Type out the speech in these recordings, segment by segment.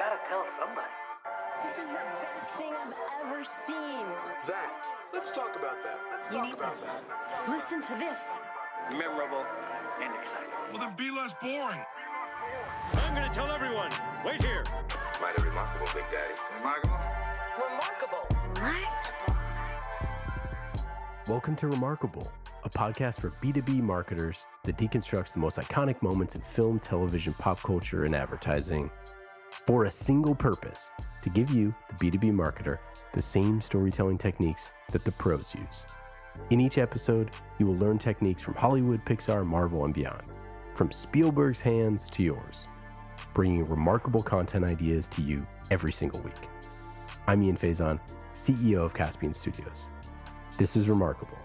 gotta tell somebody. This is the best thing I've ever seen. That. Let's talk about that. Let's You talk need about this. that. Listen to this. Memorable and exciting. Well, then be less boring. I'm gonna tell everyone. Wait here. Mighty remarkable, Big Daddy. Remarkable. Remarkable. Remarkable. Welcome to Remarkable, a podcast for B2B marketers that deconstructs the most iconic moments in film, television, pop culture, and advertising for a single purpose to give you, the B2B marketer, the same storytelling techniques that the pros use. In each episode, you will learn techniques from Hollywood, Pixar, Marvel, and beyond, from Spielberg's hands to yours, bringing remarkable content ideas to you every single week. I'm Ian Faison, CEO of Caspian Studios. This is Remarkable.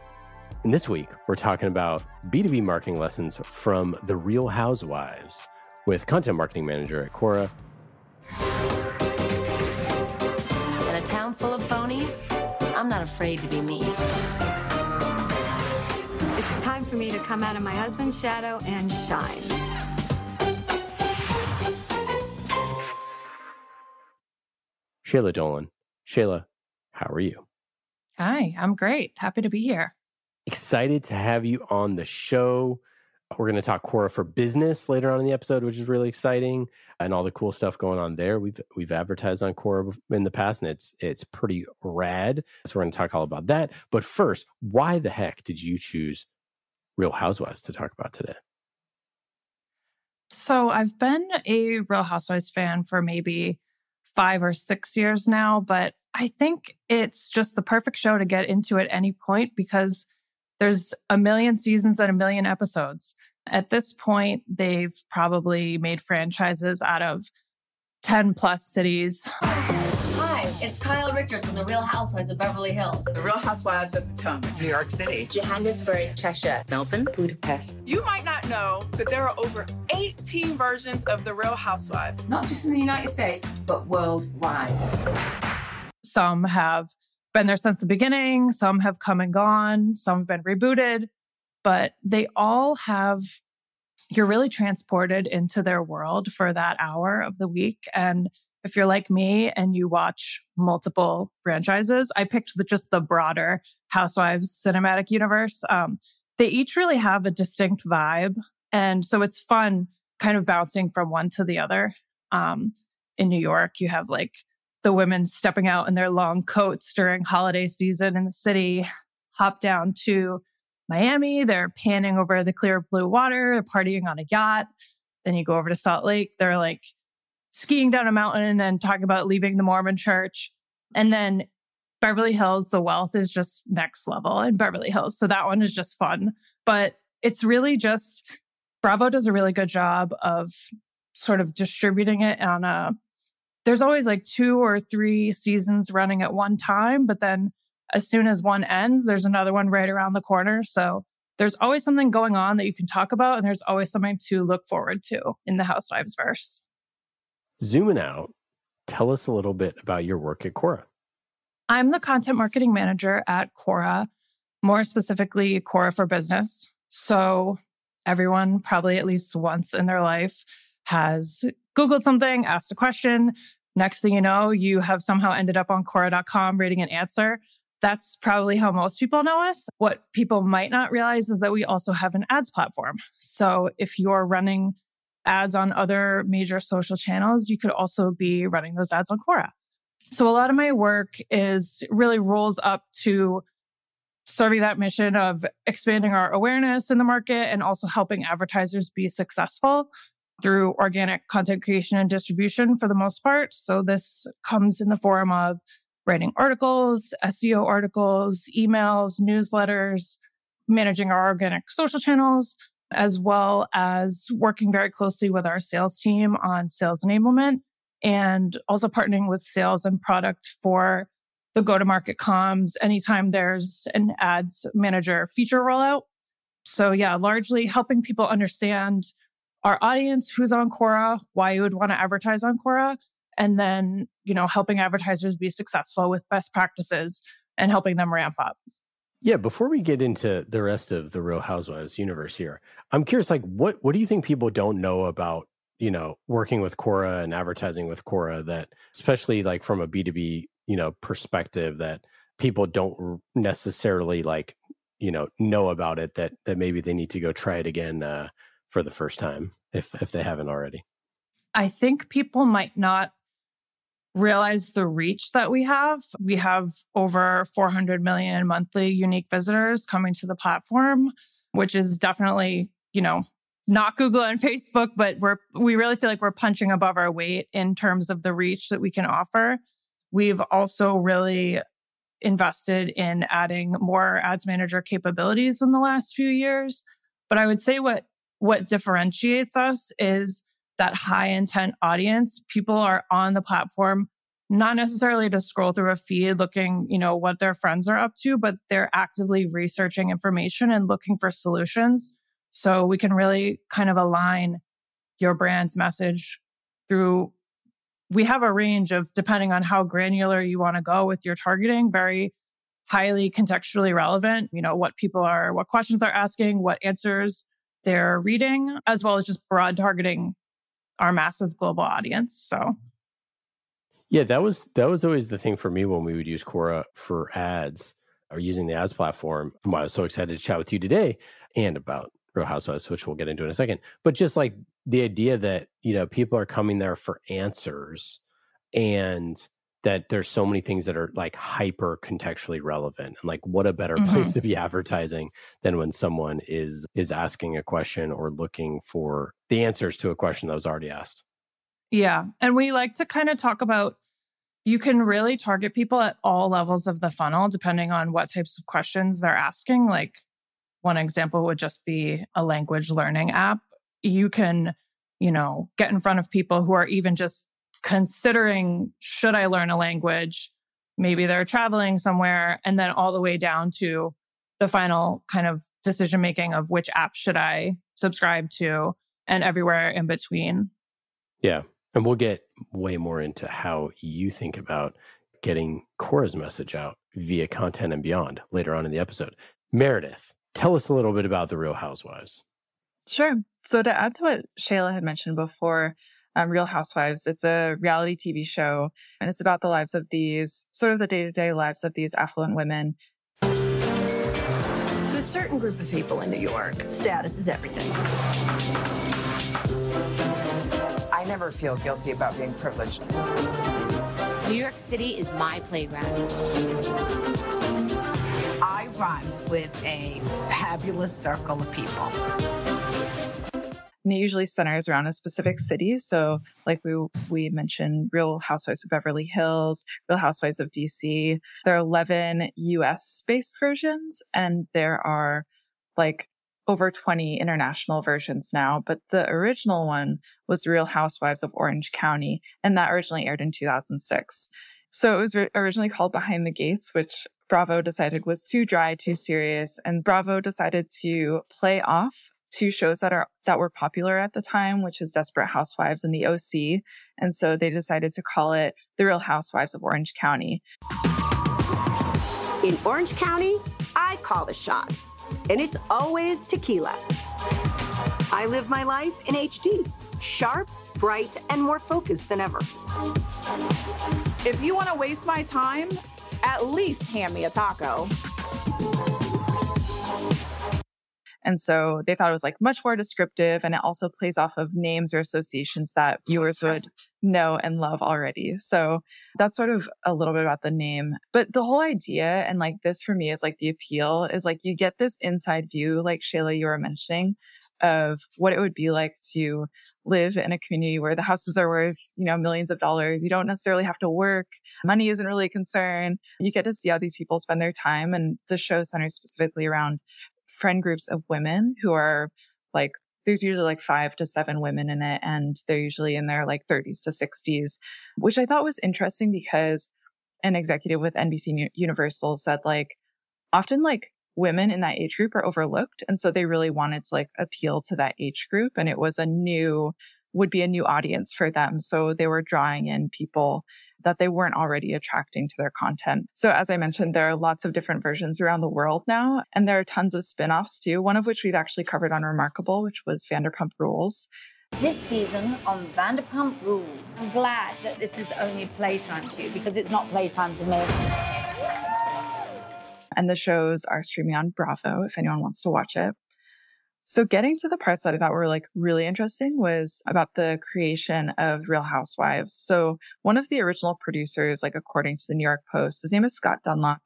And this week, we're talking about B2B marketing lessons from the Real Housewives with content marketing manager at Quora, In a town full of phonies, I'm not afraid to be me. It's time for me to come out of my husband's shadow and shine. Shelagh Dolan. Shelagh, how are you? Hi, I'm great. Happy to be here. Excited to have you on the show. We're going to talk Quora for Business later on in the episode, which is really exciting, and all the cool stuff going on there. We've we've advertised on Quora in the past, and it's it's pretty rad. So we're going to talk all about that. But first, why the heck did you choose Real Housewives to talk about today? So, I've been a Real Housewives fan for maybe five or six years now, but I think it's just the perfect show to get into at any point because there's a million seasons and a million episodes. At this point, they've probably made franchises out of 10 plus cities. Hi, it's Kyle Richards from The Real Housewives of Beverly Hills. The Real Housewives of Potomac, New York City. Johannesburg, Cheshire. Melbourne, Budapest. You might not know that there are over 18 versions of The Real Housewives. Not just in the United States, but worldwide. Some have been there since the beginning, some have come and gone, some have been rebooted, but they all have, you're really transported into their world for that hour of the week. And if you're like me and you watch multiple franchises, I picked the, just the broader Housewives cinematic universe. Um, they each really have a distinct vibe. And so it's fun kind of bouncing from one to the other. Um, in New York, you have like the women stepping out in their long coats during holiday season in the city, hop down to Miami. They're panning over the clear blue water, they're partying on a yacht. Then you go over to Salt Lake. They're like skiing down a mountain and then talking about leaving the Mormon church. And then Beverly Hills, the wealth is just next level in Beverly Hills. So that one is just fun. But it's really just Bravo does a really good job of sort of distributing it on a there's always like two or three seasons running at one time, but then as soon as one ends, there's another one right around the corner. So there's always something going on that you can talk about, and there's always something to look forward to in the Housewives verse. Zooming out, tell us a little bit about your work at Quora. I'm the content marketing manager at Quora, more specifically, Quora for Business. So everyone, probably at least once in their life, has Googled something, asked a question. Next thing you know, you have somehow ended up on Quora.com reading an answer. That's probably how most people know us. What people might not realize is that we also have an ads platform. So if you're running ads on other major social channels, you could also be running those ads on Quora. So a lot of my work is really rolls up to serving that mission of expanding our awareness in the market and also helping advertisers be successful through organic content creation and distribution for the most part. So this comes in the form of writing articles, SEO articles, emails, newsletters, managing our organic social channels, as well as working very closely with our sales team on sales enablement and also partnering with sales and product for the go to market comms anytime there's an ads manager feature rollout. So, yeah, largely helping people understand our audience, who's on Quora, why you would want to advertise on Quora, and then, you know, helping advertisers be successful with best practices and helping them ramp up. Yeah, before we get into the rest of the Real Housewives universe here, I'm curious like what what do you think people don't know about you know, working with Quora and advertising with Quora that especially like from a B2B, you know, perspective that people don't necessarily like, you know, know about it that that maybe they need to go try it again uh, for the first time if if they haven't already. I think people might not realize the reach that we have. We have over 400 million monthly unique visitors coming to the platform, which is definitely, you know, not Google and Facebook, but we're we really feel like we're punching above our weight in terms of the reach that we can offer. We've also really invested in adding more ads manager capabilities in the last few years. But I would say what what differentiates us is that high intent audience. People are on the platform not necessarily to scroll through a feed looking, you know, what their friends are up to, but they're actively researching information and looking for solutions so we can really kind of align your brand's message through we have a range of depending on how granular you want to go with your targeting, very highly contextually relevant, you know, what people are, what questions they're asking, what answers they're reading, as well as just broad targeting our massive global audience. So yeah, that was that was always the thing for me when we would use Quora for ads or using the ads platform. I was so excited to chat with you today and about Real Housewives, which we'll get into in a second. But just like the idea that, you know, people are coming there for answers and that there's so many things that are like hyper contextually relevant and like what a better mm-hmm. place to be advertising than when someone is is asking a question or looking for the answers to a question that was already asked yeah and we like to kind of talk about you can really target people at all levels of the funnel depending on what types of questions they're asking like one example would just be a language learning app. You can, you know, get in front of people who are even just considering should I learn a language? Maybe they're traveling somewhere, and then all the way down to the final kind of decision making of which app should I subscribe to and everywhere in between. Yeah. And we'll get way more into how you think about getting Quora's message out via content and beyond later on in the episode. Meredith, Tell us a little bit about the Real Housewives. Sure. So, to add to what Shelagh had mentioned before, um, Real Housewives, it's a reality TV show, and it's about the lives of these sort of the day to day lives of these affluent women. To a certain group of people in New York, status is everything. I never feel guilty about being privileged. New York City is my playground. I run with a fabulous circle of people. And it usually centers around a specific city. So, like we we mentioned, Real Housewives of Beverly Hills, Real Housewives of DC. There are eleven U.S. based versions, and there are like over 20 international versions now, but the original one was Real Housewives of Orange County, and that originally aired in 2006. So it was re- originally called Behind the Gates, which Bravo decided was too dry, too serious, and Bravo decided to play off two shows that are that were popular at the time, which is Desperate Housewives and The OC, and so they decided to call it The Real Housewives of Orange County. In Orange County, I call the shots, and it's always tequila. I live my life in HD, sharp, bright, and more focused than ever. If you want to waste my time, at least hand me a taco. And so they thought it was like much more descriptive and it also plays off of names or associations that viewers would know and love already. So that's sort of a little bit about the name. But the whole idea and like this for me is like the appeal is like you get this inside view, like Shelagh, you were mentioning, of what it would be like to live in a community where the houses are worth, you know, millions of dollars. You don't necessarily have to work. Money isn't really a concern. You get to see how these people spend their time. And the show centers specifically around friend groups of women who are like, there's usually like five to seven women in it, and they're usually in their like 30s to 60s, which I thought was interesting because an executive with NBC Universal said like, often like women in that age group are overlooked. And so they really wanted to like appeal to that age group. And it was a new, would be a new audience for them. So they were drawing in people that they weren't already attracting to their content. So as I mentioned, there are lots of different versions around the world now. And there are tons of spin-offs too, one of which we've actually covered on Remarkable, which was Vanderpump Rules. This season on Vanderpump Rules. I'm glad that this is only playtime to you because it's not playtime to me. And the shows are streaming on Bravo if anyone wants to watch it. So getting to the parts that I thought were like really interesting was about the creation of Real Housewives. So one of the original producers, like according to the New York Post, his name is Scott Dunlop.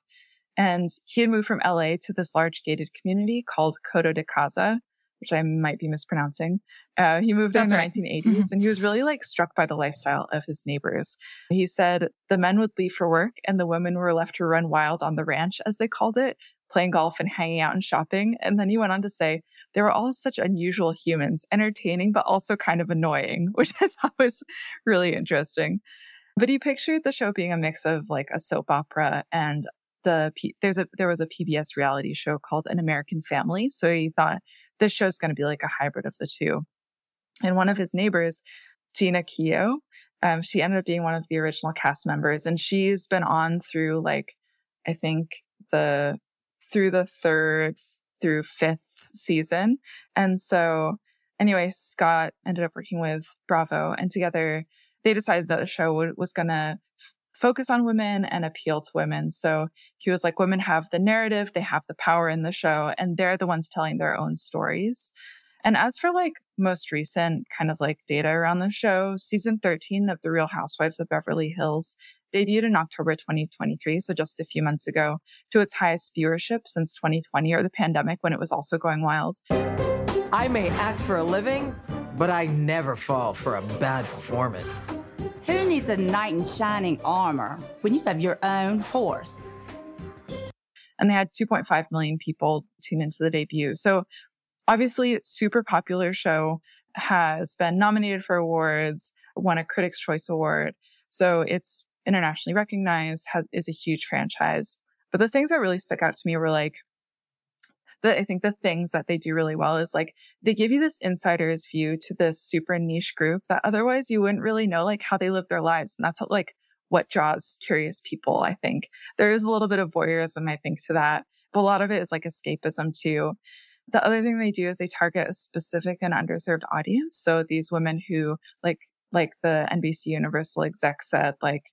And he had moved from LA to this large gated community called Coto de Caza, which I might be mispronouncing. Uh, he moved there in the 1980s mm-hmm. and he was really like struck by the lifestyle of his neighbors. He said the men would leave for work and the women were left to run wild on the ranch, as they called it, playing golf and hanging out and shopping. And then he went on to say they were all such unusual humans, entertaining, but also kind of annoying, which I thought was really interesting. But he pictured the show being a mix of like a soap opera and the there's a there was a PBS reality show called An American Family, so he thought this show's going to be like a hybrid of the two. And one of his neighbors, Jeana Keough, um, she ended up being one of the original cast members, and she's been on through like I think the through the third through fifth season, and so anyway, Scott ended up working with Bravo, and together they decided that the show was going to focus on women and appeal to women. So he was like, women have the narrative, they have the power in the show, and they're the ones telling their own stories. And as for like most recent kind of like data around the show, season 13 of The Real Housewives of Beverly Hills debuted in October 2023, so just a few months ago, to its highest viewership since 2020 or the pandemic when it was also going wild. I may act for a living, but I never fall for a bad performance. Who needs a knight in shining armor when you have your own horse? And they had 2.5 million people tune into the debut. So obviously, super popular show has been nominated for awards, won a Critics' Choice Award. So it's internationally recognized, has is a huge franchise. But the things that really stuck out to me were like the, I think the things that they do really well is like they give you this insider's view to this super niche group that otherwise you wouldn't really know like how they live their lives. And that's like what draws curious people. I think there is a little bit of voyeurism, I think, to that, but a lot of it is like escapism too. The other thing they do is they target a specific and underserved audience. So these women who like, like the NBC Universal exec said, like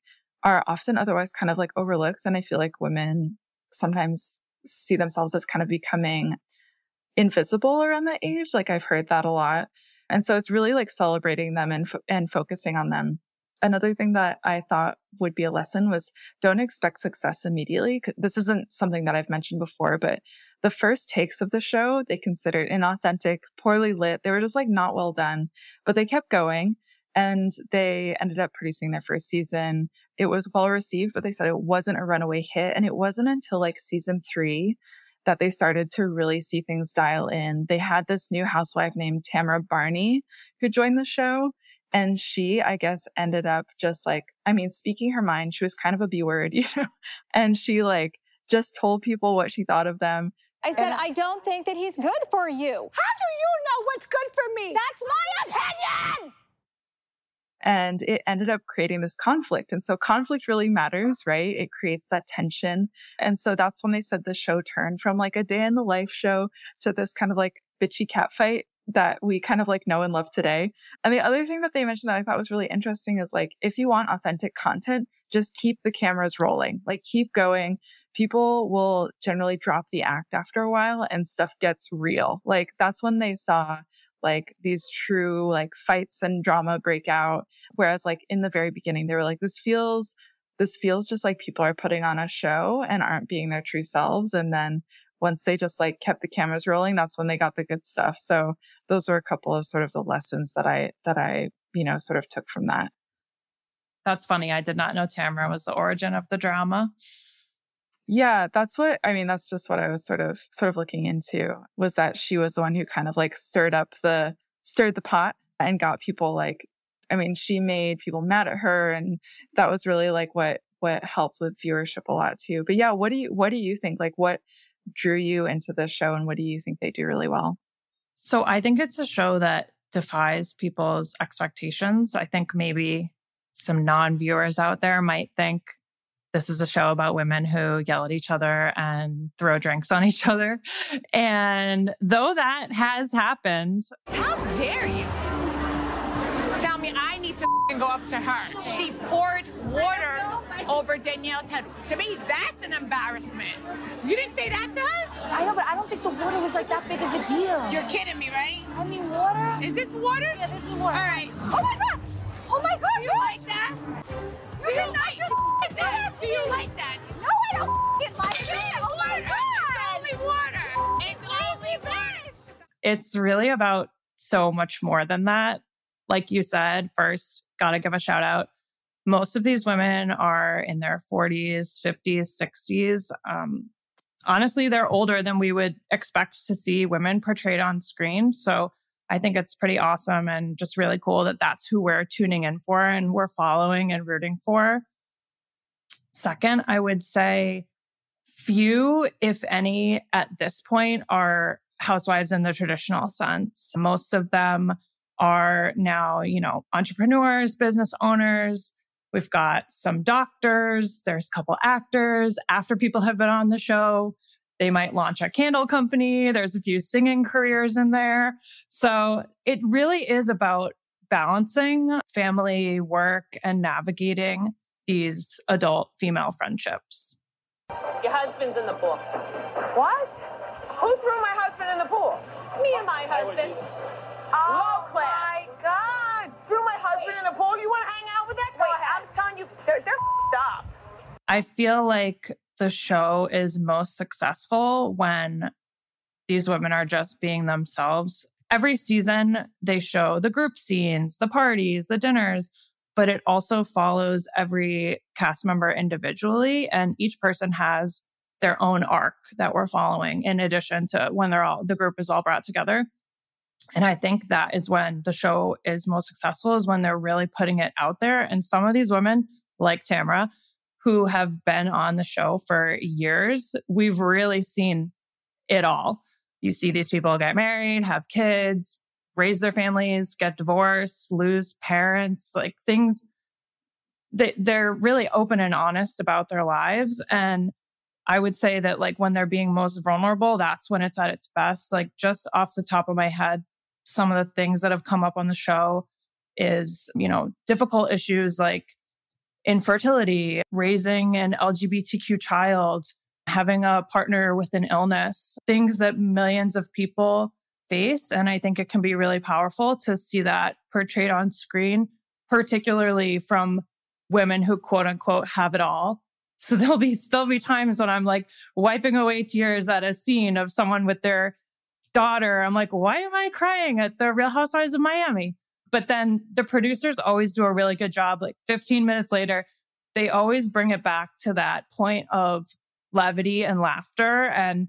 are often otherwise kind of like overlooked. And I feel like women sometimes see themselves as kind of becoming invisible around that age. Like I've heard that a lot. And so it's really like celebrating them and, fo- and focusing on them. Another thing that I thought would be a lesson was don't expect success immediately. This isn't something that I've mentioned before, but the first takes of the show, they considered inauthentic, poorly lit. They were just like not well done, but they kept going and they ended up producing their first season it was well received, but they said it wasn't a runaway hit. And it wasn't until like season three that they started to really see things dial in. They had this new housewife named Tamra Barney who joined the show. And she, I guess, ended up just like, I mean, speaking her mind. She was kind of a B word, you know, and she like just told people what she thought of them. I said, and, I don't think that he's good for you. How do you know what's good for me? That's my opinion! And it ended up creating this conflict. And so conflict really matters, right? It creates that tension. And so that's when they said the show turned from like a day in the life show to this kind of like bitchy cat fight that we kind of like know and love today. And the other thing that they mentioned that I thought was really interesting is like, if you want authentic content, just keep the cameras rolling, like keep going. People will generally drop the act after a while and stuff gets real. Like that's when they saw like these true like fights and drama break out. Whereas like in the very beginning, they were like, this feels, this feels just like people are putting on a show and aren't being their true selves. And then once they just like kept the cameras rolling, that's when they got the good stuff. So those were a couple of sort of the lessons that I, that I, you know, sort of took from that. That's funny. I did not know Tamra was the origin of the drama. Yeah, that's what I mean. That's just what I was sort of sort of looking into was that she was the one who kind of like stirred up the stirred the pot and got people like I mean, she made people mad at her and that was really like what what helped with viewership a lot too. But yeah, what do you what do you think? Like what drew you into the show and what do you think they do really well? So I think it's a show that defies people's expectations. I think maybe some non-viewers out there might think this is a show about women who yell at each other and throw drinks on each other. And though that has happened, how dare you? can go up to her. She poured water over Danielle's head. To me, that's an embarrassment. You didn't say that to her? I know, but I don't think the water was like that big of a deal. You're kidding me, right? I mean, water? Is this water? Yeah, this is water. All right. Oh my god! Oh my god! Do you like that? You did not just do that Do you like that? No, I don't like it! Oh my god! It's only water. It's only water. It's really about so much more than that. Like you said, first, gotta give a shout out. Most of these women are in their 40s, 50s, 60s. Um, honestly, they're older than we would expect to see women portrayed on screen. So I think it's pretty awesome and just really cool that that's who we're tuning in for and we're following and rooting for. Second, I would say few, if any, at this point are housewives in the traditional sense. Most of them are now, you know, entrepreneurs, business owners. We've got some doctors, there's a couple actors. After people have been on the show, they might launch a candle company. There's a few singing careers in there. So it really is about balancing family, work, and navigating these adult female friendships. Your husband's in the pool. What? Who threw my husband in the pool? Me and my husband. Oh, Low class. my God. Threw my husband in the pool? You want to hang out with that guy? I'm telling you, they're, they're f***ed up. I feel like the show is most successful when these women are just being themselves. Every season, they show the group scenes, the parties, the dinners, but it also follows every cast member individually. And each person has their own arc that we're following in addition to when they're all, the group is all brought together. And I think that is when the show is most successful, is when they're really putting it out there. And some of these women, like Tamra, who have been on the show for years, we've really seen it all. You see these people get married, have kids, raise their families, get divorced, lose parents, like things they they're really open and honest about their lives and I would say that like when they're being most vulnerable, that's when it's at its best. Like just off the top of my head, some of the things that have come up on the show is, you know, difficult issues like infertility, raising an LGBTQ child, having a partner with an illness, things that millions of people face. And I think it can be really powerful to see that portrayed on screen, particularly from women who quote unquote have it all. So there'll be there'll be times when I'm like wiping away tears at a scene of someone with their daughter. I'm like, why am I crying at the Real Housewives of Miami? But then the producers always do a really good job. Like 15 minutes later, they always bring it back to that point of levity and laughter. And,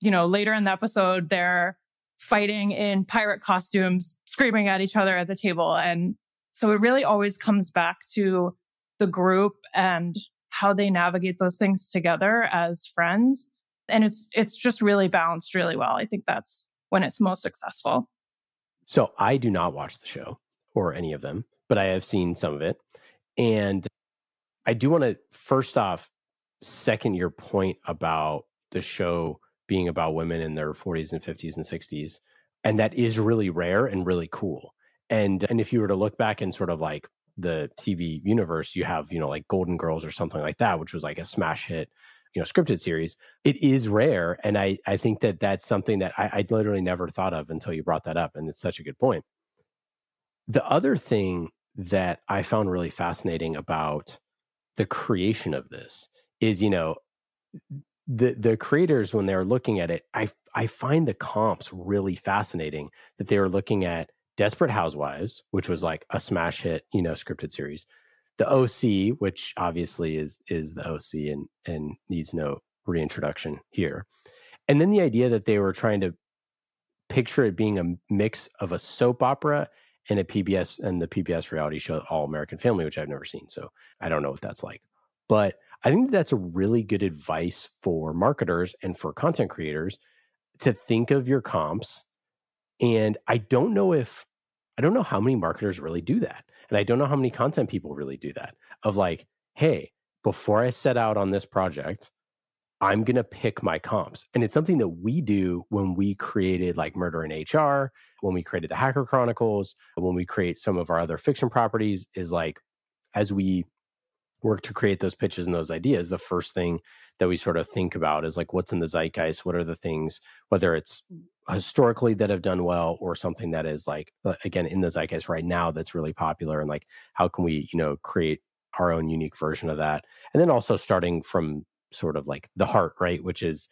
you know, later in the episode, they're fighting in pirate costumes, screaming at each other at the table. And so it really always comes back to the group and how they navigate those things together as friends. And it's it's just really balanced really well. I think that's when it's most successful. So I do not watch the show or any of them, but I have seen some of it. And I do want to first off second your point about the show being about women in their 40s and 50s and 60s. And that is really rare and really cool. And and if you were to look back in sort of like the TV universe, you have, you know, like Golden Girls or something like that, which was like a smash hit, you know, scripted series. It is rare. And I, I think that that's something that I, I literally never thought of until you brought that up. And it's such a good point. The other thing that I found really fascinating about the creation of this is, you know, the the creators when they're looking at it, I I find the comps really fascinating that they were looking at Desperate Housewives, which was like a smash hit, you know, scripted series. The OC, which obviously is is the OC and and needs no reintroduction here. And then the idea that they were trying to picture it being a mix of a soap opera and a PBS and the PBS reality show All American Family, which I've never seen. So I don't know what that's like. But I think that's a really good advice for marketers and for content creators to think of your comps. And I don't know if I don't know how many marketers really do that. And I don't know how many content people really do that of like, hey, before I set out on this project, I'm going to pick my comps. And it's something that we do when we created like Murder in HR, when we created the Hacker Chronicles, when we create some of our other fiction properties, is like as we work to create those pitches and those ideas, the first thing that we sort of think about is like what's in the zeitgeist? What are the things, whether it's historically that have done well or something that is like, again, in the zeitgeist right now that's really popular? And like, how can we, you know, create our own unique version of that? And then also starting from sort of like the heart, right? Which is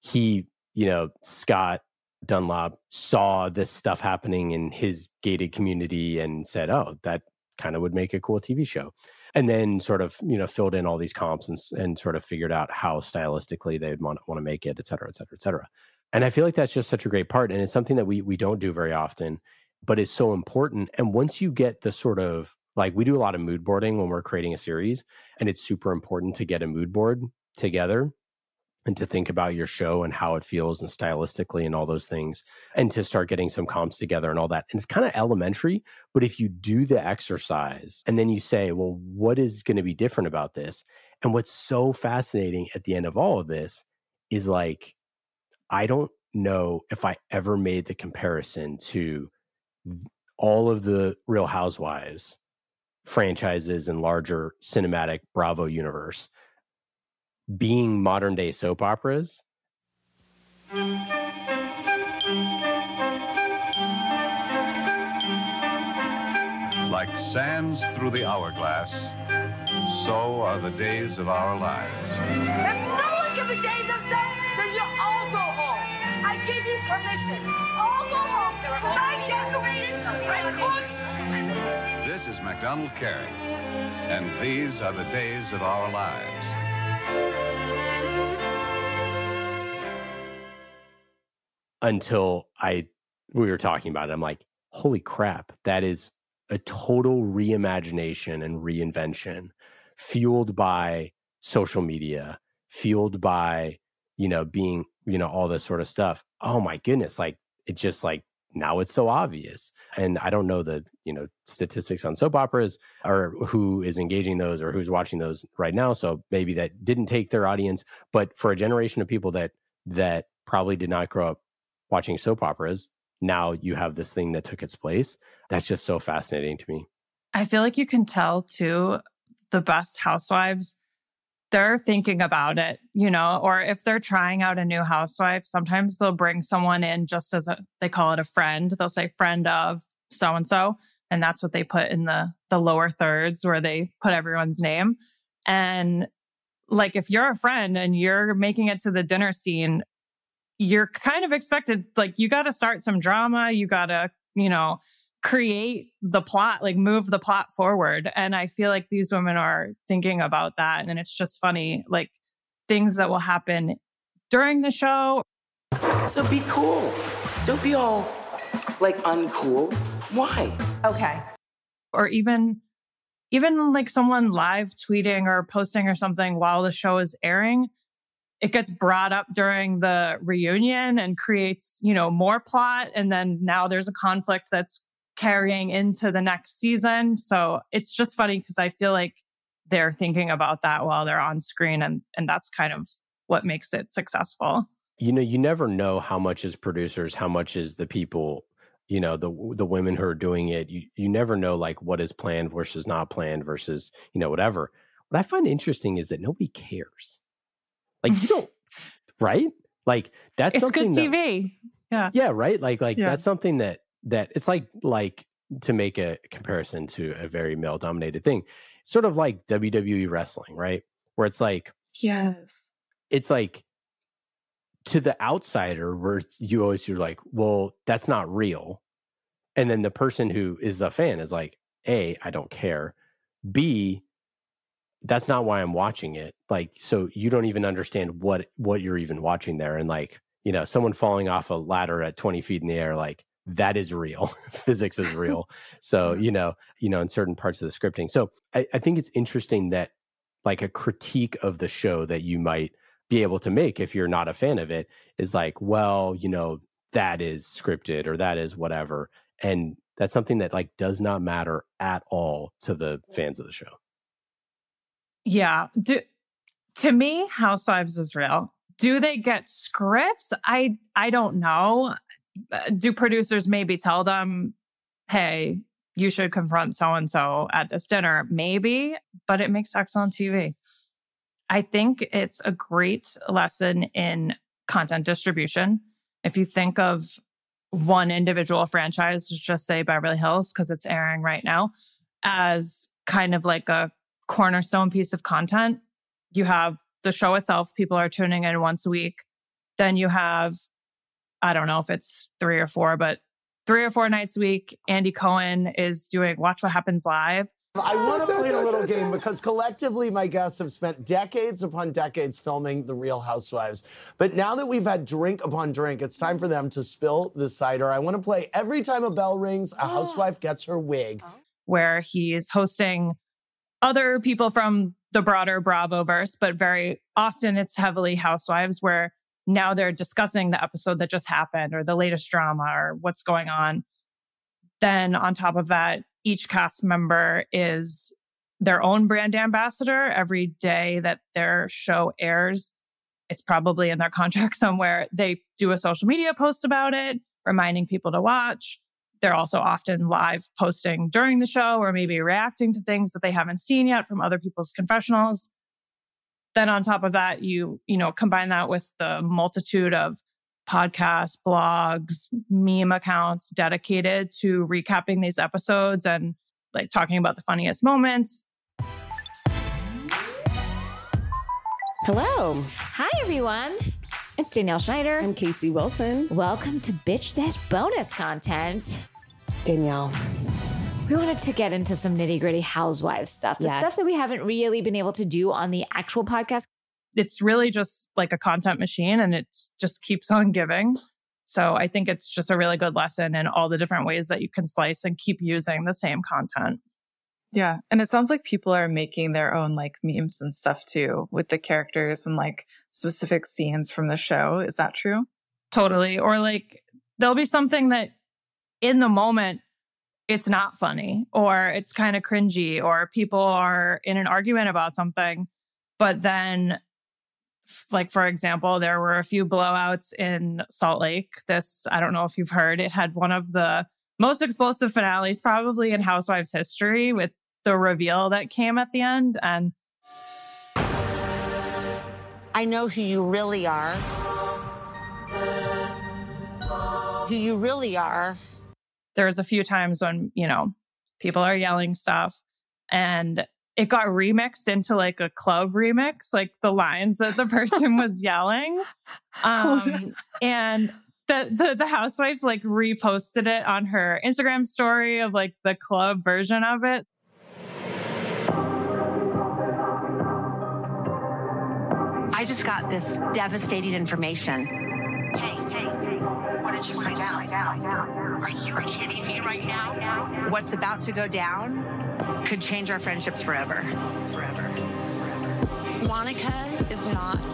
he, you know, Scott Dunlop saw this stuff happening in his gated community and said, oh, that kind of would make a cool TV show. And then sort of, you know, filled in all these comps and, and sort of figured out how stylistically they'd want, want to make it, et cetera, et cetera, et cetera. And I feel like that's just such a great part. And it's something that we we don't do very often, but it's so important. And once you get the sort of like we do a lot of mood boarding when we're creating a series, and it's super important to get a mood board together and to think about your show and how it feels and stylistically and all those things and to start getting some comps together and all that. And it's kind of elementary, but if you do the exercise and then you say, well, what is going to be different about this? And what's so fascinating at the end of all of this is like, I don't know if I ever made the comparison to all of the Real Housewives franchises and larger cinematic Bravo universe being modern day soap operas. Like sands through the hourglass, so are the days of our lives. If no one can behave themselves, then you all go home. I give you permission. All go home. Because I decorated, I cooked. This is MacDonald Carey, and these are the days of our lives. Until I we were talking about it, I'm like, holy crap, that is a total reimagination and reinvention fueled by social media, fueled by, you know, being, you know, all this sort of stuff. Oh my goodness, like it just like now it's so obvious. And I don't know the, you know, statistics on soap operas or who is engaging those or who's watching those right now. So maybe that didn't take their audience, but for a generation of people that that probably did not grow up watching soap operas, now you have this thing that took its place. That's just so fascinating to me. I feel like you can tell too the best housewives they're thinking about it, you know, or if they're trying out a new housewife, sometimes they'll bring someone in just as a, they call it a friend. They'll say friend of so and so. And that's what they put in the, the lower thirds where they put everyone's name. And like, if you're a friend and you're making it to the dinner scene, you're kind of expected, like, you got to start some drama. You got to, you know, create the plot, like move the plot forward. And I feel like these women are thinking about that. And it's just funny, like things that will happen during the show. So be cool. Don't be all like uncool. Why? Okay. Or even even like someone live tweeting or posting or something while the show is airing, it gets brought up during the reunion and creates, you know, more plot. And then now there's a conflict that's carrying into the next season. So it's just funny because I feel like they're thinking about that while they're on screen and and that's kind of what makes it successful. You know, you never know how much is producers, how much is the people, you know, the the women who are doing it. You you never know like what is planned versus not planned versus, you know, whatever. What I find interesting is that nobody cares. Like you don't right? Like that's it's something good TV. That, yeah. Yeah, right? Like like Yeah. that's something that that it's like like to make a comparison to a very male dominated thing sort of like wwe wrestling right? Where it's like Yes. it's like to the outsider where you always you're like well that's not real. And then the person who is a fan is like a i don't care. B that's not why i'm watching it. Like so you don't even understand what what you're even watching there. And like you know someone falling off a ladder at 20 feet in the air like that is real physics is real so you know you know in certain parts of the scripting so I, I think it's interesting that like a critique of the show that you might be able to make if you're not a fan of it is like well you know that is scripted or that is whatever and that's something that like does not matter at all to the fans of the show Yeah. Do, To me, Housewives is real. Do they get scripts? I I don't know. Uh, do producers maybe tell them, "Hey, you should confront so and so at this dinner?" Maybe, but it makes excellent TV. I think it's a great lesson in content distribution. If you think of one individual franchise, just say Beverly Hills, because it's airing right now, as kind of like a cornerstone piece of content, you have the show itself, people are tuning in once a week. Then you have, I don't know if it's three or four, but three or four nights a week, Andy Cohen is doing Watch What Happens Live. I oh, want to play a little game because collectively my guests have spent decades upon decades filming The Real Housewives. But now that we've had drink upon drink, it's time for them to spill the cider. I want to play every time a bell rings, a housewife gets her wig. Oh. Where he's hosting other people from the broader Bravo verse, but very often it's heavily housewives where now they're discussing the episode that just happened or the latest drama or what's going on. Then on top of that, each cast member is their own brand ambassador every day that their show airs. It's probably in their contract somewhere. They do a social media post about it, reminding people to watch. They're also often live posting during the show or maybe reacting to things that they haven't seen yet from other people's confessionals. Then on top of that, you, you know, combine that with the multitude of podcasts, blogs, meme accounts dedicated to recapping these episodes and like talking about the funniest moments. Hello. Hi, everyone. It's Danielle Schneider. I'm Casey Wilson. Welcome to Bitch Sesh bonus content. Danielle. We wanted to get into some nitty gritty housewives stuff, the Yes. stuff that we haven't really been able to do on the actual podcast. It's really just like a content machine and it just keeps on giving. So I think it's just a really good lesson in all the different ways that you can slice and keep using the same content. Yeah. And it sounds like people are making their own like memes and stuff too with the characters and like specific scenes from the show. Is that true? Totally. Or like there'll be something that in the moment it's not funny or it's kind of cringy or people are in an argument about something. But then, like, for example, there were a few blowouts in Salt Lake. This, I don't know if you've heard, it had one of the most explosive finales probably in Housewives history with the reveal that came at the end. And I know who you really are. Who you really are. There was a few times when you know people are yelling stuff and it got remixed into like a club remix like the lines that the person was yelling. Um and the, the the housewife like reposted it on her instagram story of like the club version of it. I just got this devastating information. What did you find out? Are you kidding me right now? What's about to go down could change our friendships forever. Forever. Monica is not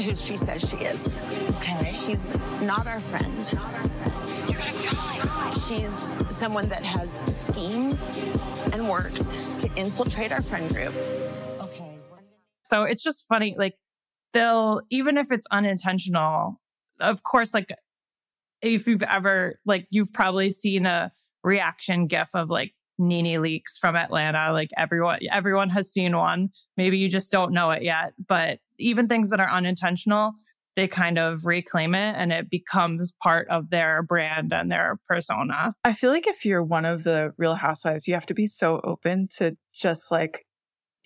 who she says she is. Okay. She's not our friend. She's someone that has schemed and worked to infiltrate our friend group. Okay. So it's just funny. Like they'll, even if it's unintentional, of course, like if you've ever, like, you've probably seen a reaction gif of like NeNe Leakes from Atlanta. Like everyone, everyone has seen one. Maybe you just don't know it yet. But even things that are unintentional, they kind of reclaim it and it becomes part of their brand and their persona. I feel like if you're one of the real housewives, you have to be so open to just like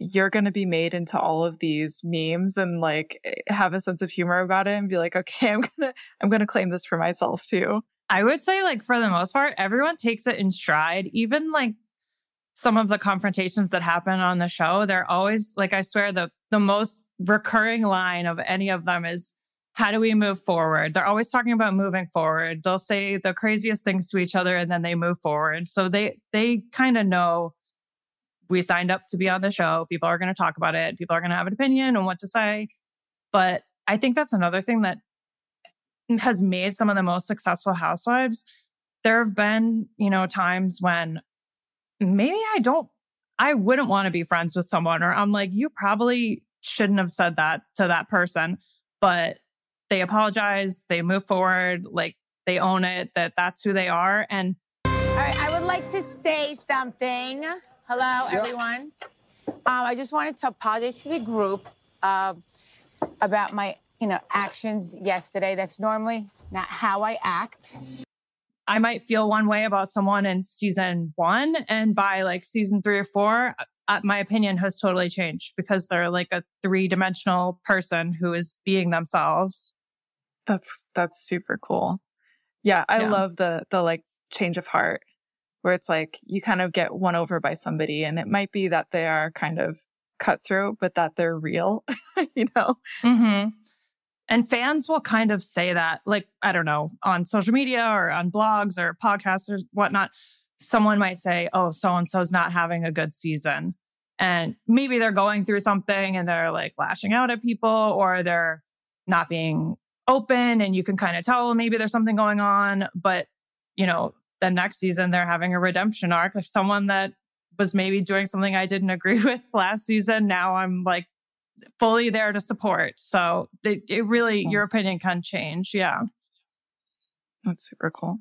you're going to be made into all of these memes and like eh, have a sense of humor about it and be like, okay, I'm going to I'm going to claim this for myself too. I would say, like, for the most part, everyone takes it in stride. Even like some of the confrontations that happen on the show, they're always like, I swear, the, the most recurring line of any of them is, how do we move forward? They're always talking about moving forward. They'll say the craziest things to each other and then they move forward. So they, they kind of know we signed up to be on the show. People are going to talk about it. People are going to have an opinion on what to say. But I think that's another thing that has made some of the most successful housewives. There have been, you know, times when maybe I don't, I wouldn't want to be friends with someone, or I'm like, you probably shouldn't have said that to that person, but they apologize, they move forward, like they own it that that's who they are and All right, I would like to say something. Hello, everyone. Um, I just wanted to apologize to the group uh, about my, you know, actions yesterday. That's normally not how I act. I might feel one way about someone in season one, and by like season three or four, uh, my opinion has totally changed because they're like a three dimensional person who is being themselves. That's that's super cool. Yeah, I Yeah. love the the like change of heart where it's like you kind of get won over by somebody and it might be that they are kind of cutthroat but that they're real, you know. hmm And fans will kind of say that, like, I don't know, on social media or on blogs or podcasts or whatnot. Someone might say, oh, so and so's not having a good season. And maybe they're going through something and they're like lashing out at people or they're not being open. And you can kind of tell maybe there's something going on. But, you know, the next season they're having a redemption arc, like someone that was maybe doing something I didn't agree with last season. Now I'm like fully there to support. So it, it really, your opinion can change. Yeah. That's super cool.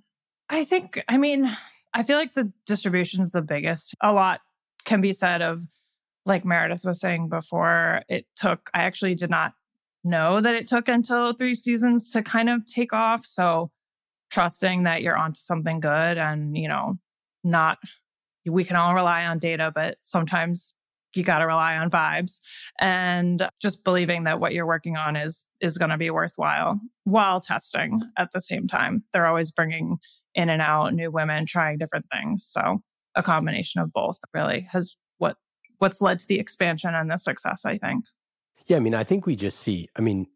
I think, I mean, I feel like the distribution is the biggest. A lot can be said of, like Meredith was saying before, it took, I actually did not know that it took until three seasons to kind of take off. So trusting that you're onto something good and, you know, not, we can all rely on data, but sometimes you got to rely on vibes. And just believing that what you're working on is is going to be worthwhile while testing at the same time. They're always bringing in and out new women trying different things. So a combination of both really has what what's led to the expansion and the success i think. Yeah, I mean, I think we just see, I mean,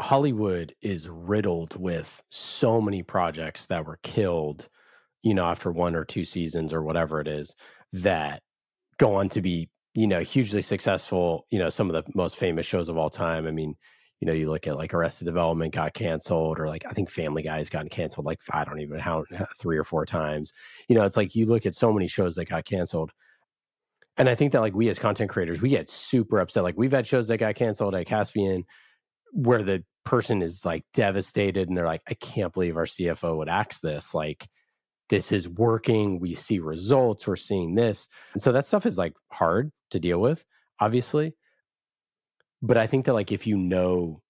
Hollywood is riddled with so many projects that were killed, you know, after one or two seasons or whatever it is, that go on to be, you know, hugely successful, you know, some of the most famous shows of all time. I mean, you know, you look at like Arrested Development got canceled, or like I think Family Guy's gotten canceled like I don't even how three or four times. You know, it's like you look at so many shows that got canceled. And I think that like we as content creators, we get super upset. Like we've had shows that got canceled at Caspian where the person is like devastated and they're like, I can't believe our CFO would axe this. Like this is working. We see results. We're seeing this. And so that stuff is like hard to deal with, obviously. But I think that like if you know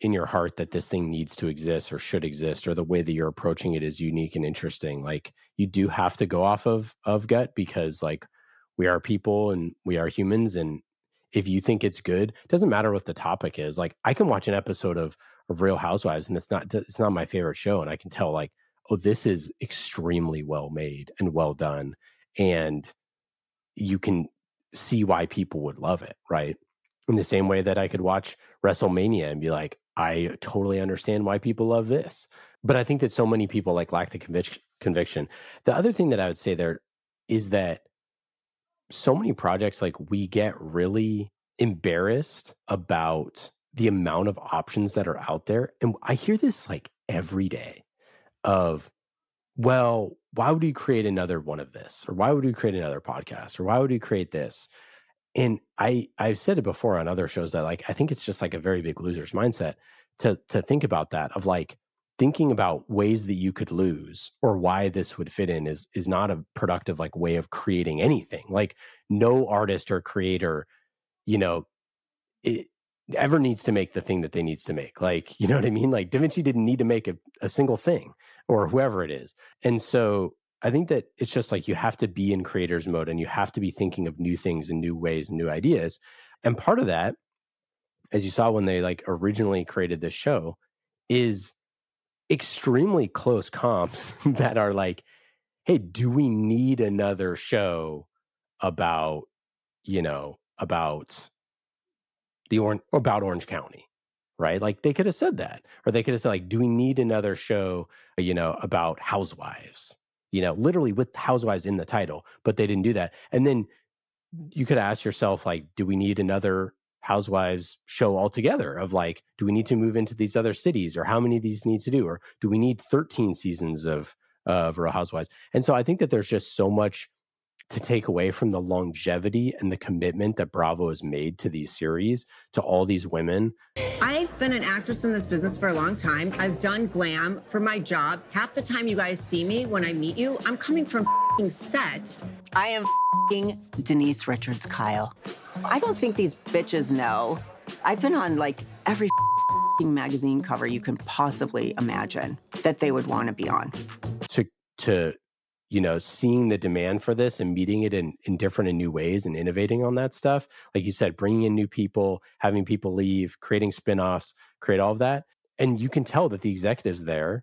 in your heart that this thing needs to exist or should exist or the way that you're approaching it is unique and interesting, like you do have to go off of of gut because like we are people and we are humans and if you think it's good it doesn't matter what the topic is like i can watch an episode of of real housewives and it's not it's not my favorite show and i can tell like oh this is extremely well made and well done and you can see why people would love it right? In the same way that i could watch wrestlemania and be like i totally understand why people love this but i think that so many people like lack the convic- conviction. The other thing that i would say there is that so many projects like we get really embarrassed about the amount of options that are out there and i hear this like every day of well why would you create another one of this? Or why would you create another podcast? Or why would you create this? And i i've said it before on other shows that like i think it's just like a very big losers mindset to to think about that of like thinking about ways that you could lose or why this would fit in is is not a productive like way of creating anything. Like no artist or creator you know it ever needs to make the thing that they needs to make. Like you know what i mean? Like da vinci didn't need to make a, a single thing or whoever it is. And so i think that it's just like you have to be in creators mode and you have to be thinking of new things and new ways and new ideas. And part of that as you saw when they like originally created this show is extremely close comps that are like, hey, do we need another show about, you know, about the orange about Orange County? Right. Like they could have said that. Or they could have said, like, do we need another show, you know, about housewives? You know, literally with housewives in the title, but they didn't do that. And then you could ask yourself, like, do we need another housewives show altogether of like do we need to move into these other cities or how many of these need to do or do we need 13 seasons of of real housewives and so i think that there's just so much to take away from the longevity and the commitment that Bravo has made to these series, to all these women. I've been an actress in this business for a long time. I've done glam for my job. Half the time you guys see me when I meet you, I'm coming from set. I am Denise Richards Kyle. I don't think these bitches know. I've been on like every magazine cover you can possibly imagine that they would want to be on. To to you know, seeing the demand for this and meeting it in, in different and new ways and innovating on that stuff. Like you said, bringing in new people, having people leave, creating spinoffs, create all of that. And you can tell that the executives there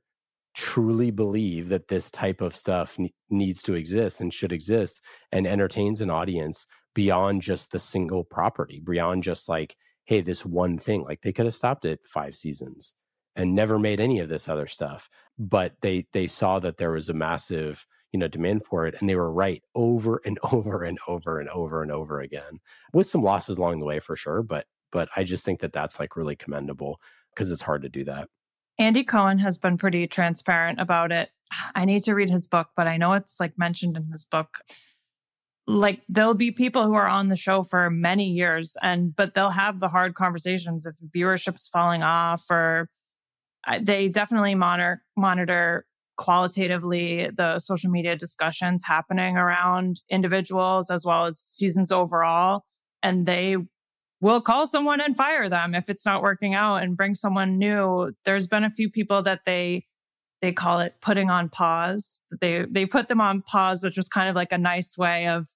truly believe that this type of stuff ne- needs to exist and should exist and entertains an audience beyond just the single property, beyond just like, hey, this one thing. Like they could have stopped at five seasons and never made any of this other stuff. But they they saw that there was a massive you know demand for it and they were right over and over and over and over and over again with some losses along the way for sure but but i just think that that's like really commendable because it's hard to do that andy cohen has been pretty transparent about it i need to read his book but i know it's like mentioned in his book like there'll be people who are on the show for many years and but they'll have the hard conversations if viewership's falling off or they definitely monitor monitor qualitatively the social media discussions happening around individuals as well as seasons overall. And they will call someone and fire them if it's not working out and bring someone new. There's been a few people that they they call it putting on pause. They they put them on pause, which was kind of like a nice way of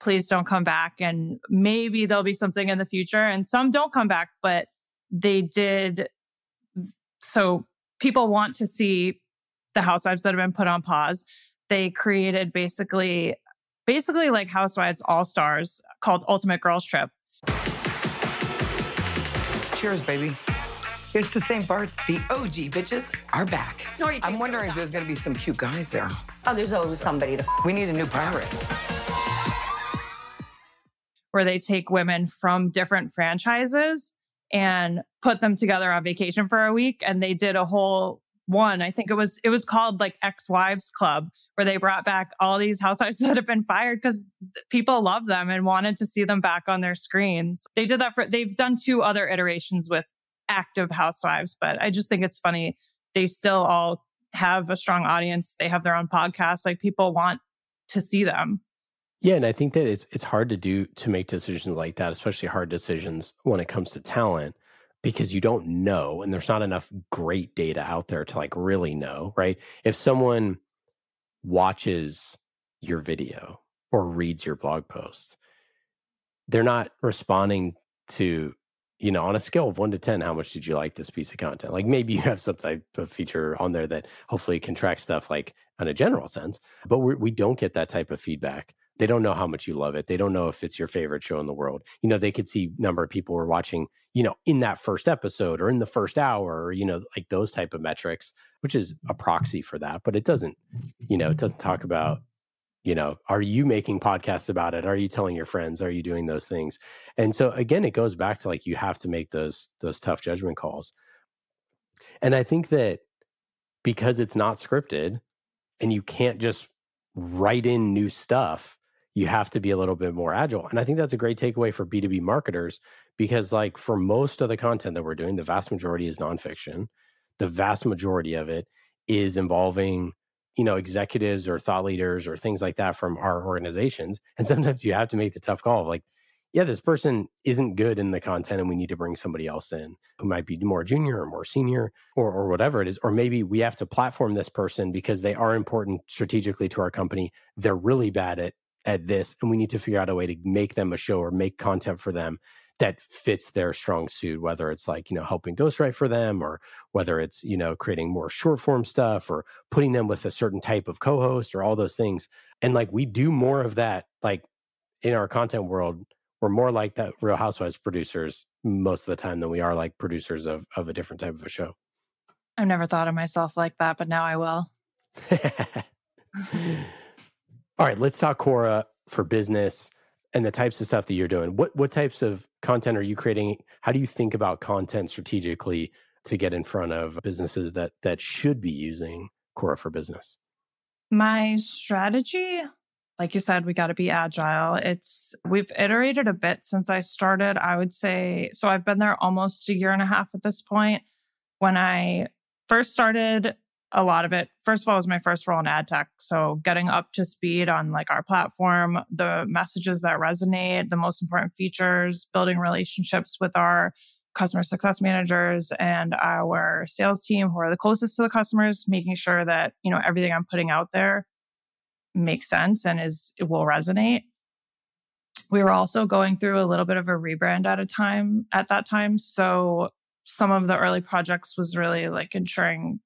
please don't come back and maybe there'll be something in the future. And some don't come back, but they did so people want to see the housewives that have been put on pause. They created basically basically like housewives all stars called Ultimate Girls Trip. Cheers, baby. It's the St. parts. The OG bitches are back. No, I'm wondering if there's going to be some cute guys there. Oh, there's always somebody to. We need a new pirate. Where they take women from different franchises and put them together on vacation for a week. And they did a whole one. I think it was it was called like Ex-Wives Club, where they brought back all these housewives that have been fired because people love them and wanted to see them back on their screens. They did that for they've done two other iterations with active housewives, but I just think it's funny. They still all have a strong audience. They have their own podcast. Like people want to see them. Yeah, and I think that it's it's hard to do to make decisions like that, especially hard decisions when it comes to talent because you don't know and there's not enough great data out there to like really know, right? If someone watches your video or reads your blog post, they're not responding to, you know, on a scale of one to 10, how much did you like this piece of content? Like maybe you have some type of feature on there that hopefully can track stuff like in a general sense, but we, we don't get that type of feedback they don't know how much you love it. They don't know if it's your favorite show in the world. You know, they could see number of people were watching, you know, in that first episode or in the first hour or, you know, like those type of metrics, which is a proxy for that. But it doesn't, you know, it doesn't talk about, you know, are you making podcasts about it? Are you telling your friends? Are you doing those things? And so again, it goes back to like you have to make those those tough judgment calls. And I think that because it's not scripted and you can't just write in new stuff you have to be a little bit more agile. And I think that's a great takeaway for B2B marketers because, like, for most of the content that we're doing, the vast majority is nonfiction. The vast majority of it is involving, you know, executives or thought leaders or things like that from our organizations. And sometimes you have to make the tough call of like, yeah, this person isn't good in the content and we need to bring somebody else in who might be more junior or more senior or, or whatever it is. Or maybe we have to platform this person because they are important strategically to our company. They're really bad at at this and we need to figure out a way to make them a show or make content for them that fits their strong suit whether it's like you know helping ghostwrite for them or whether it's you know creating more short form stuff or putting them with a certain type of co-host or all those things. And like we do more of that like in our content world we're more like that real housewives producers most of the time than we are like producers of of a different type of a show. I've never thought of myself like that but now i will All right, let's talk Quora for business and the types of stuff that you're doing. What what types of content are you creating? How do you think about content strategically to get in front of businesses that that should be using Quora for business? My strategy like you said, we got to be agile. It's we've iterated a bit since I started. I would say so I've been there almost a year and a half at this point. When I first started, a lot of it, first of all, was my first role in ad tech. So getting up to speed on like our platform, the messages that resonate, the most important features, building relationships with our customer success managers and our sales team who are the closest to the customers, making sure that, you know, everything I'm putting out there makes sense and is it will resonate. We were also going through a little bit of a rebrand at a time at that time. So some of the early projects was really like ensuring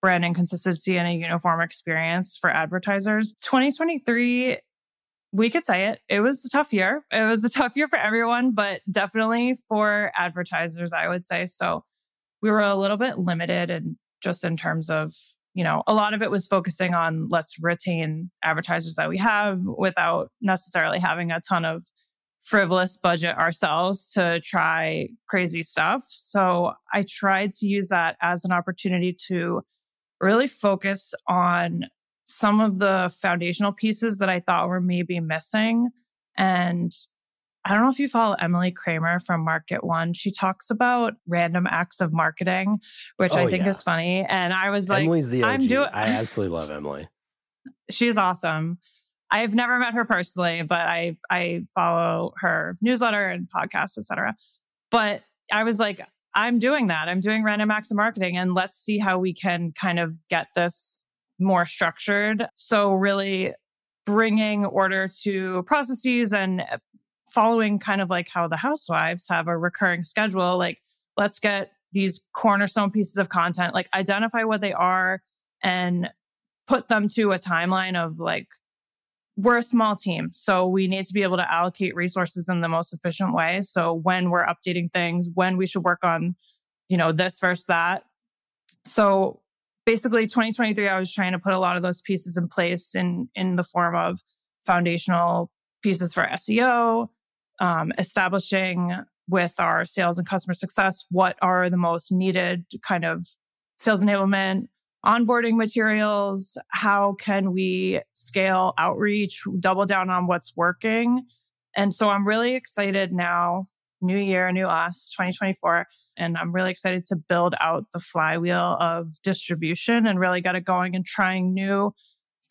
branding consistency and a uniform experience for advertisers. 2023 we could say it. It was a tough year. It was a tough year for everyone, but definitely for advertisers, I would say. So we were a little bit limited and just in terms of you know, a lot of it was focusing on let's retain advertisers that we have without necessarily having a ton of frivolous budget ourselves to try crazy stuff. So I tried to use that as an opportunity to really focus on some of the foundational pieces that I thought were maybe missing and I don't know if you follow Emily Kramer from MKT1. She talks about random acts of marketing, which oh, I think yeah. is funny. And I was like, Emily's the OG. I'm doing. I absolutely love Emily. She's awesome. I've never met her personally, but I I follow her newsletter and podcasts, etc. But I was like, I'm doing that. I'm doing random acts of marketing, and let's see how we can kind of get this more structured. So really bringing order to processes and uh, following kind of like how the housewives have a recurring schedule like let's get these cornerstone pieces of content like identify what they are and put them to a timeline of like we're a small team so we need to be able to allocate resources in the most efficient way. So when we're updating things when we should work on you know this versus that. So basically 2023 i was trying to put a lot of those pieces in place in in the form of foundational pieces for seo um, establishing with our sales and customer success what are the most needed kind of sales enablement onboarding materials how can we scale outreach double down on what's working and so i'm really excited now new year new us 2024 and i'm really excited to build out the flywheel of distribution and really get it going and trying new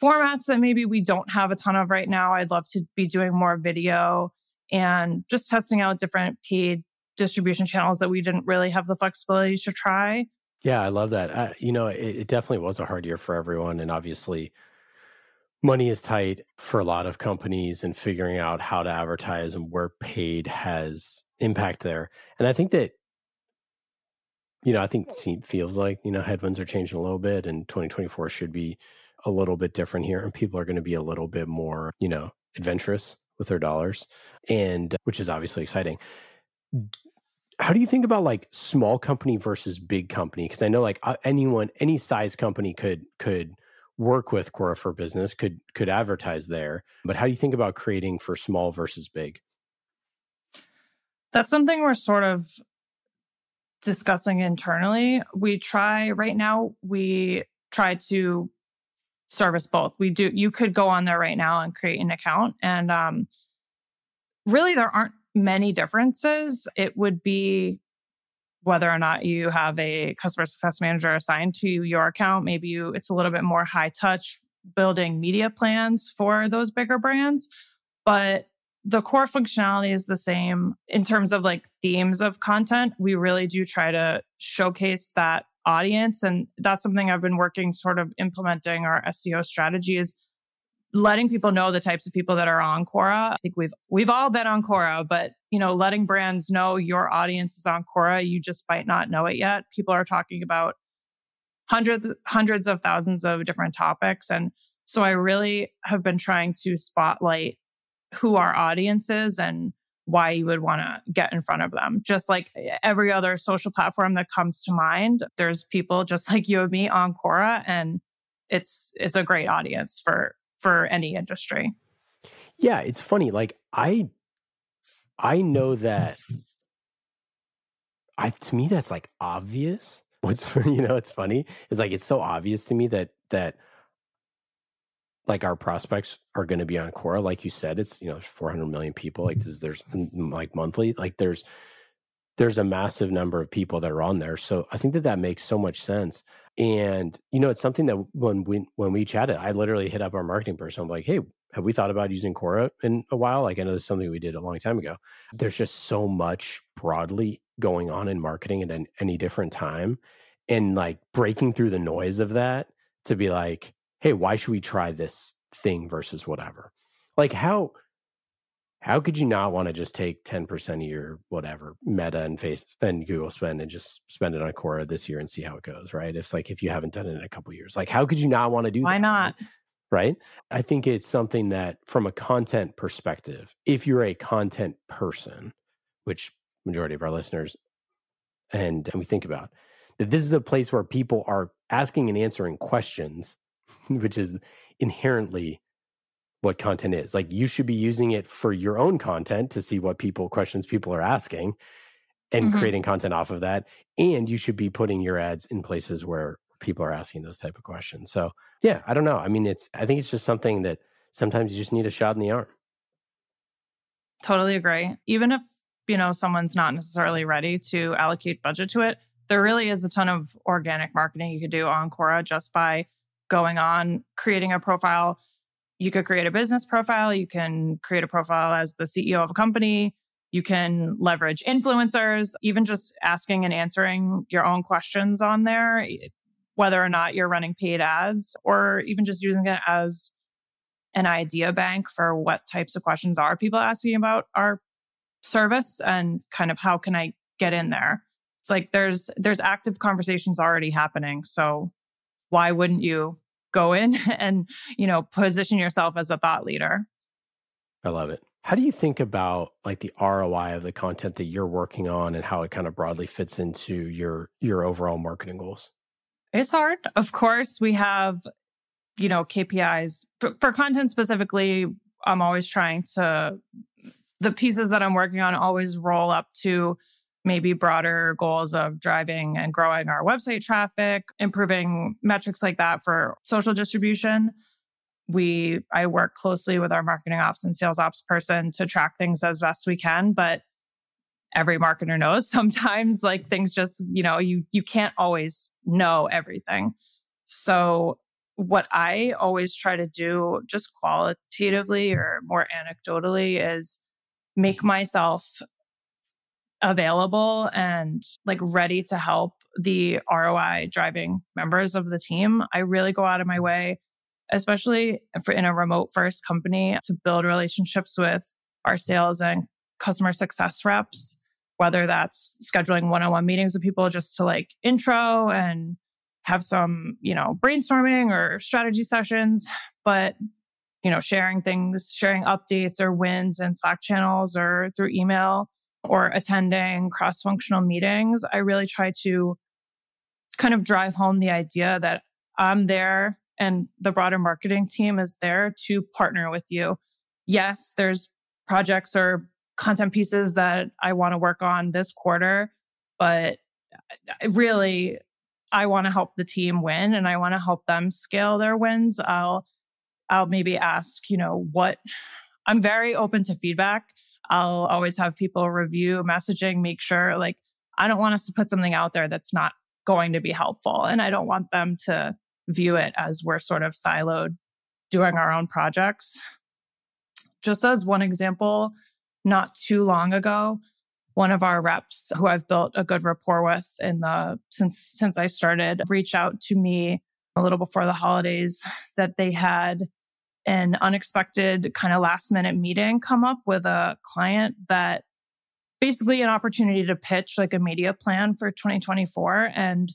formats that maybe we don't have a ton of right now i'd love to be doing more video and just testing out different paid distribution channels that we didn't really have the flexibility to try. Yeah, I love that. Uh, you know, it, it definitely was a hard year for everyone. And obviously, money is tight for a lot of companies, and figuring out how to advertise and where paid has impact there. And I think that, you know, I think it feels like, you know, headwinds are changing a little bit, and 2024 should be a little bit different here. And people are going to be a little bit more, you know, adventurous with their dollars, and which is obviously exciting. How do you think about like small company versus big company? Because I know like anyone, any size company could could work with Quora for Business, could could advertise there. But how do you think about creating for small versus big? That's something we're sort of discussing internally. We try right now, we try to service both. We do you could go on there right now and create an account and um really there aren't many differences. It would be whether or not you have a customer success manager assigned to your account, maybe you it's a little bit more high touch building media plans for those bigger brands, but the core functionality is the same in terms of like themes of content. We really do try to showcase that audience. And that's something I've been working sort of implementing our SEO strategy is letting people know the types of people that are on Quora. I think we've we've all been on Quora, but you know, letting brands know your audience is on Quora, you just might not know it yet. People are talking about hundreds hundreds of thousands of different topics and so I really have been trying to spotlight who our audience is and why you would want to get in front of them. Just like eh, every other social platform that comes to mind, there's people just like you and me on Quora and it's it's a great audience for for any industry. Yeah, it's funny like I I know that I to me that's like obvious. What's you know, it's funny. It's like it's so obvious to me that that like our prospects are going to be on Quora. Like you said, it's you know 400 million people. Like this, there's like monthly. Like there's there's a massive number of people that are on there. So I think that that makes so much sense. And you know, it's something that when we when we chatted, I literally hit up our marketing person. I'm like, hey, have we thought about using Quora in a while? Like I know this is something we did a long time ago. There's just so much broadly going on in marketing at any different time. And like breaking through the noise of that to be like, hey, why should we try this thing versus whatever? Like how how could you not want to just take 10% of your whatever meta and face and google spend and just spend it on quora this year and see how it goes right? It's like if you haven't done it in a couple years like how could you not want to do why that not? Right? I think it's something that from a content perspective if you're a content person which majority of our listeners and, and we think about that this is a place where people are asking and answering questions which is inherently what content is. Like you should be using it for your own content to see what people questions people are asking and mm-hmm. creating content off of that. And you should be putting your ads in places where people are asking those type of questions. So yeah, I don't know. I mean, it's I think it's just something that sometimes you just need a shot in the arm. Totally agree. Even if, you know, someone's not necessarily ready to allocate budget to it, there really is a ton of organic marketing you could do on Quora just by going on, creating a profile, you could create a business profile, you can create a profile as the CEO of a company, you can leverage influencers, even just asking and answering your own questions on there, whether or not you're running paid ads, or even just using it as an idea bank for what types of questions are people asking about our service and kind of how can I get in there. It's like there's there's active conversations already happening. So why wouldn't you go in and you know position yourself as a thought leader. I love it. How do you think about like the roi of the content that you're working on and how it kind of broadly fits into your your overall marketing goals? It's hard. Of course we have you know kpis for, for content specifically i'm always trying to the pieces that i'm working on always roll up to maybe broader goals of driving and growing our website traffic, improving metrics like that for social distribution. We I work closely with our marketing ops and sales ops person to track things as best we can, but every marketer knows sometimes like things just, you know, you you can't always know everything. So what I always try to do just qualitatively or more anecdotally is make myself available and like ready to help the ROI driving members of the team. I really go out of my mm. way, especially for in a remote first company, to build relationships with our sales and customer success reps, whether that's scheduling one-on-one meetings with people just to like intro and have some, you know, brainstorming or strategy sessions, but you know, sharing things, sharing updates or wins in Slack channels or through email or attending cross functional meetings, I really try to kind of drive home the idea that I'm there and the broader marketing team is there to partner with you. Yes, there's projects or content pieces that I want to work on this quarter, but really, I want to help the team win and I want to help them scale their wins. I'll I'll maybe ask, you know, what I'm very open to feedback. I'll always have people review messaging, make sure like I don't want us to put something out there that's not going to be helpful. And I don't want them to view it as we're sort of siloed doing our own projects. Just as one example, not too long ago, one of our reps who I've built a good rapport with in the since since I started reached out to me a little before the holidays that they had an unexpected kind of last minute meeting come up with a client that basically an opportunity to pitch like a media plan for 2024 and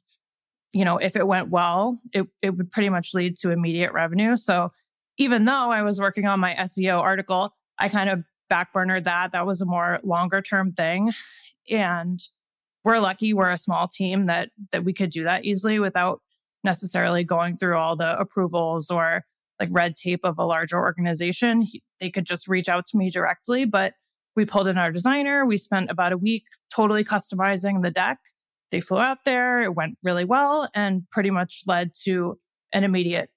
you know if it went well it, it would pretty much lead to immediate revenue. So even though i was working on my seo article i kind of backburnered that. That was a more longer term thing. And we're lucky we're a small team that that we could do that easily without necessarily going through all the approvals or like red tape of a larger organization. He, they could just reach out to me directly, but we pulled in our designer. We spent about a week totally customizing the deck. They flew out there. It went really well and pretty much led to an immediate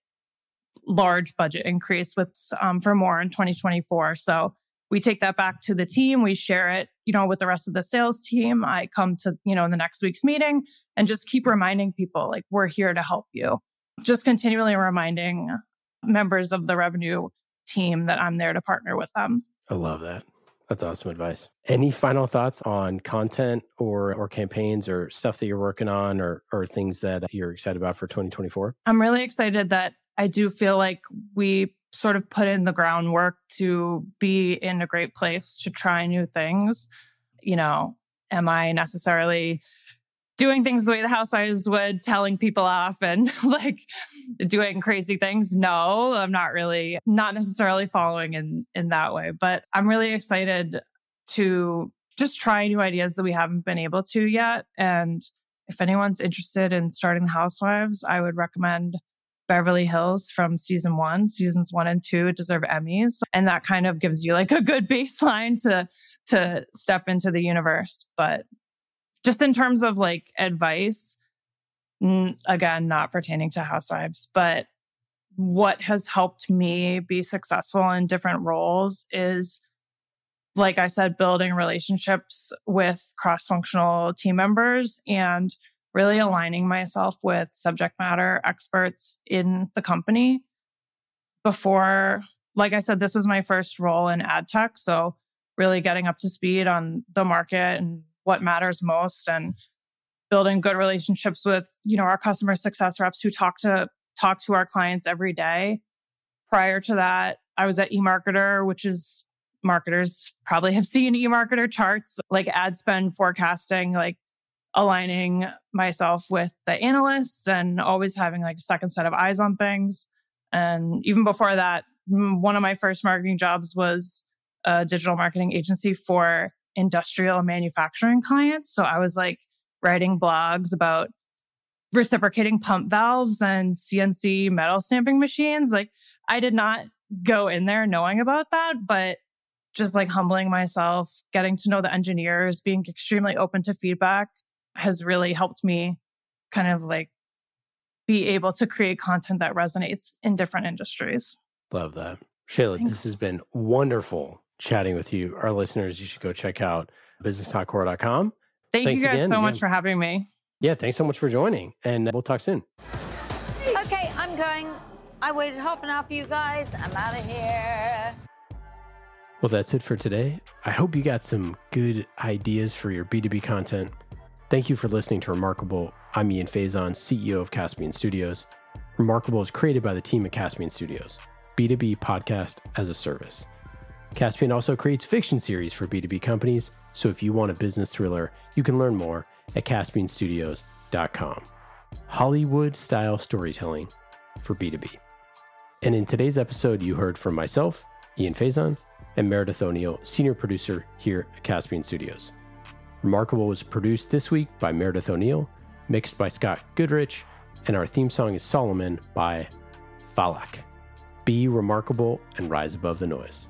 large budget increase with um, for more in 2024. So we take that back to the team. We share it, you know, with the rest of the sales team. I come to, you know, in the next week's meeting and just keep reminding people like we're here to help you. Just continually reminding members of the revenue team that I'm there to partner with them. I love that. That's awesome advice. Any final thoughts on content or or campaigns or stuff that you're working on or or things that you're excited about for 2024? I'm really excited that I do feel like we sort of put in the groundwork to be in a great place to try new things. You know, am I necessarily doing things the way the housewives would, telling people off and like doing crazy things. No, I'm not really not necessarily following in in that way, but I'm really excited to just try new ideas that we haven't been able to yet and if anyone's interested in starting the housewives, I would recommend Beverly Hills from season one. Seasons one and two deserve Emmys. And that kind of gives you like a good baseline to to step into the universe. But just in terms of like advice, again, not pertaining to housewives, but what has helped me be successful in different roles is, like I said, building relationships with cross functional team members and really aligning myself with subject matter experts in the company. Before, like I said, this was my first role in ad tech. So, really getting up to speed on the market and what matters most and building good relationships with you know our customer success reps who talk to talk to our clients every day. Prior to that i was at emarketer which is marketers probably have seen emarketer charts like ad spend forecasting like aligning myself with the analysts and always having like a second set of eyes on things. And even before that one of my first marketing jobs was a digital marketing agency for industrial manufacturing clients. So I was like writing blogs about reciprocating pump valves and CNC metal stamping machines. Like I did not go in there knowing about that, but just like humbling myself, getting to know the engineers, being extremely open to feedback has really helped me kind of like be able to create content that resonates in different industries. Love that. Shelagh, Thanks. this has been wonderful chatting with you. Our listeners, you should go check out business.quora.com. Thank thanks you guys again. so much yeah. for having me. Yeah, thanks so much for joining. And we'll talk soon. Okay, I'm going. I waited half an hour for you guys. I'm out of here. Well, that's it for today. I hope you got some good ideas for your B2B content. Thank you for listening to Remarkable. I'm Ian Faison, CEO of Caspian Studios. Remarkable is created by the team at Caspian Studios, B2B podcast as a service. Caspian also creates fiction series for B2B companies, so if you want a business thriller, you can learn more at caspianstudios.com. Hollywood style storytelling for B2B. And in today's episode, you heard from myself, Ian Faison, and Meredith O'Neill, senior producer here at Caspian Studios. Remarkable was produced this week by Meredith O'Neill, mixed by Scott Goodrich, and our theme song is Solomon by Falak. Be remarkable and rise above the noise.